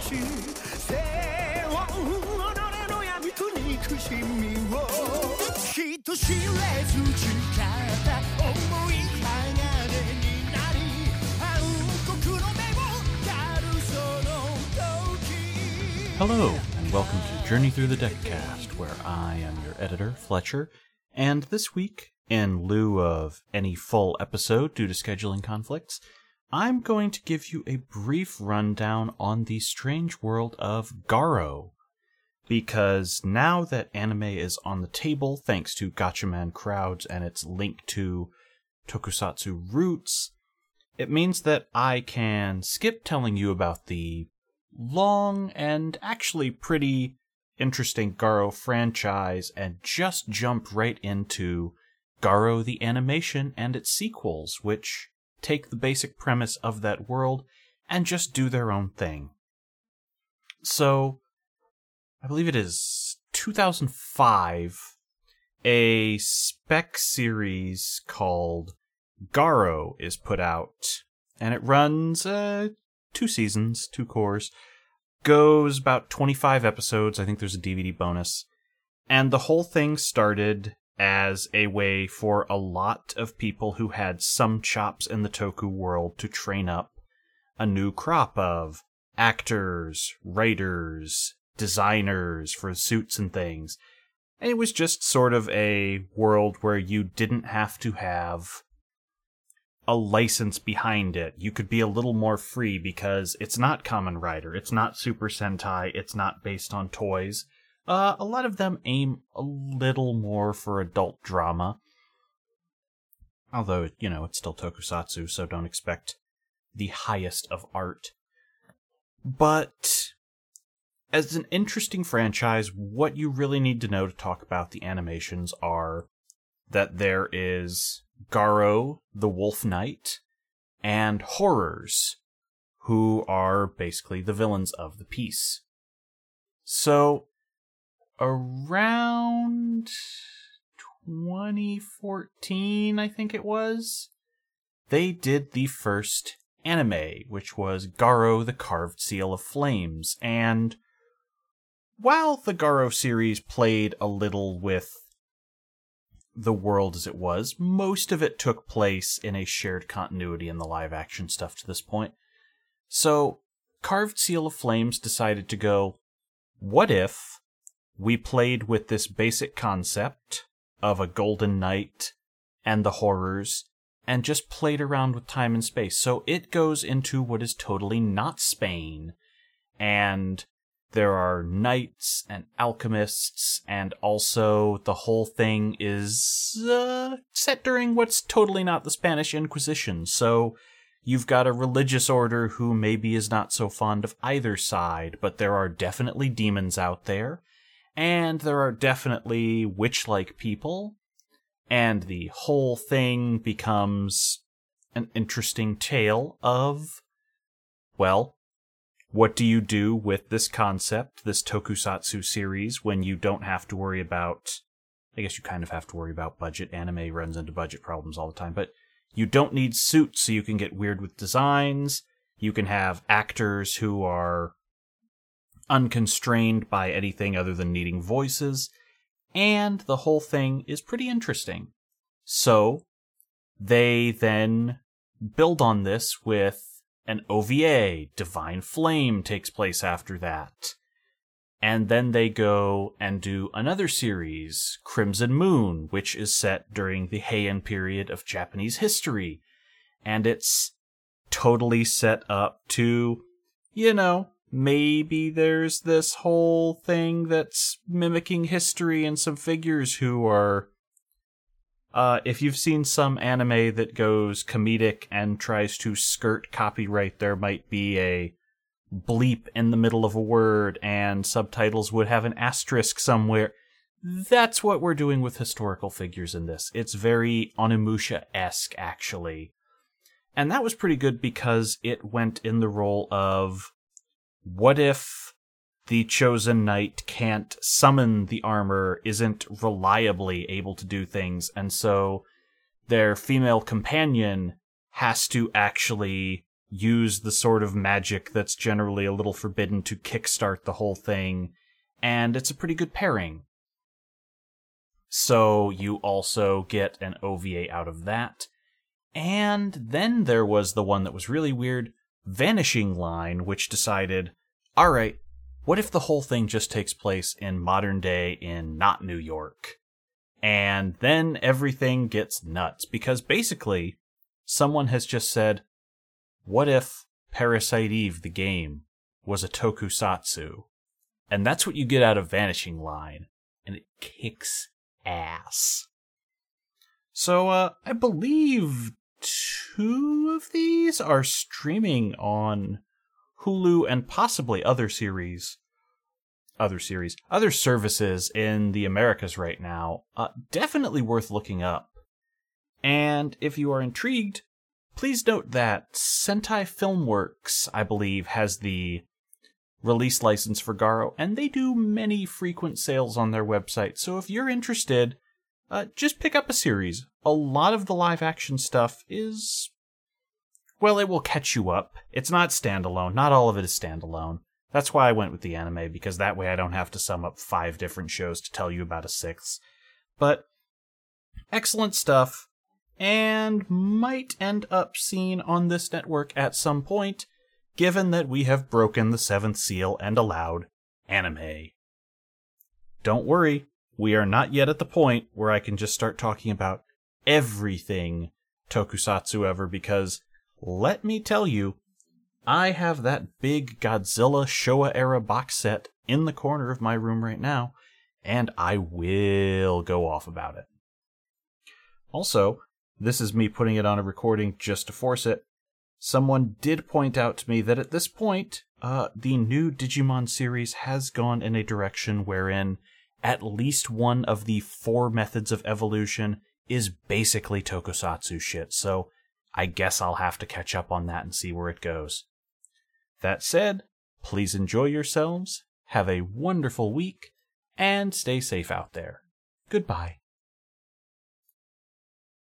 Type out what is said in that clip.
し背負う己の闇と憎しみを人知れず誓った思い離れになり暗黒の目をやるその時 Hello, and welcome to Journey Through the Deckcast, where I am your editor, Fletcher. And this week, in lieu of any full episode due to scheduling conflicts, I'm going to give you a brief rundown on the strange world of Garo. Because now that anime is on the table, thanks to Gatchaman crowds and its link to tokusatsu roots, it means that I can skip telling you about the long and actually pretty interesting Garo franchise and just jump right into Garo the animation and its sequels, which take the basic premise of that world and just do their own thing. So, I believe it is 2005, a spec series called Garo is put out, and it runs uh, two seasons, two cours, goes about 25 episodes. I think there's a DVD bonus. And the whole thing started as a way for a lot of people who had some chops in the toku world to train up a new crop of actors, writers, designers for suits and things. And it was just sort of a world where you didn't have to have a license behind it. You could be a little more free because it's not Kamen Rider, it's not Super Sentai, it's not based on toys. Uh, a lot of them aim a little more for adult drama. Although, you know, it's still tokusatsu, so don't expect the highest of art. But as an interesting franchise, what you really need to know to talk about the animations are that there is Garo, the Wolf Knight, and Horrors, who are basically the villains of the piece. So, around 2014, I think it was, they did the first anime, which was Garo the Carved Seal of Flames. And while the Garo series played a little with the world as it was, most of it took place in a shared continuity in the live action stuff to this point. So, Carved Seal of Flames decided to go, what if we played with this basic concept of a golden knight and the horrors and just played around with time and space. So it goes into what is totally not Spain. And there are knights and alchemists, and also the whole thing is uh, set during what's totally not the Spanish Inquisition. So you've got a religious order who maybe is not so fond of either side, but there are definitely demons out there and there are definitely witch like people, and the whole thing becomes an interesting tale of, well, what do you do with this concept, this tokusatsu series, when you don't have to worry about. I guess you kind of have to worry about budget. Anime runs into budget problems all the time, but you don't need suits so you can get weird with designs. You can have actors who are unconstrained by anything other than needing voices, and the whole thing is pretty interesting. So, they then build on this with an OVA. Divine Flame takes place after that. And then they go and do another series, Crimson Moon, which is set during the Heian period of Japanese history. And it's totally set up to, you know, maybe there's this whole thing that's mimicking history and some figures who are uh, if you've seen some anime that goes comedic and tries to skirt copyright, there might be a bleep in the middle of a word and subtitles would have an asterisk somewhere. That's what we're doing with historical figures in this. It's very Onimusha esque, actually. And that was pretty good because it went in the role of what if the chosen knight can't summon the armor, isn't reliably able to do things, and so their female companion has to actually use the sort of magic that's generally a little forbidden to kickstart the whole thing, and it's a pretty good pairing. So you also get an OVA out of that. And then there was the one that was really weird Vanishing Line, which decided, all right, what if the whole thing just takes place in modern day in not New York? And then everything gets nuts because basically someone has just said, what if Parasite Eve, the game, was a tokusatsu? And that's what you get out of Vanishing Line. And it kicks ass. So, uh, I believe two of these are streaming on Hulu and possibly other series, other series, other services in the Americas right now. Uh, definitely worth looking up. And if you are intrigued, please note that Sentai Filmworks, I believe, has the release license for Garo, and they do many frequent sales on their website. So if you're interested, uh, just pick up a series. A lot of the live action stuff is. Well, it will catch you up. It's not standalone. Not all of it is standalone. That's why I went with the anime, because that way I don't have to sum up five different shows to tell you about a sixth. But excellent stuff, and might end up seen on this network at some point given that we have broken the seventh seal and allowed anime. Don't worry, we are not yet at the point where I can just start talking about everything tokusatsu ever because let me tell you, I have that big Godzilla Showa era box set in the corner of my room right now, and I will go off about it. Also, this is me putting it on a recording just to force it someone did point out to me that at this point, uh, the new Digimon series has gone in a direction wherein at least one of the four methods of evolution is basically tokusatsu shit, so I guess I'll have to catch up on that and see where it goes. That said, please enjoy yourselves, have a wonderful week, and stay safe out there. Goodbye.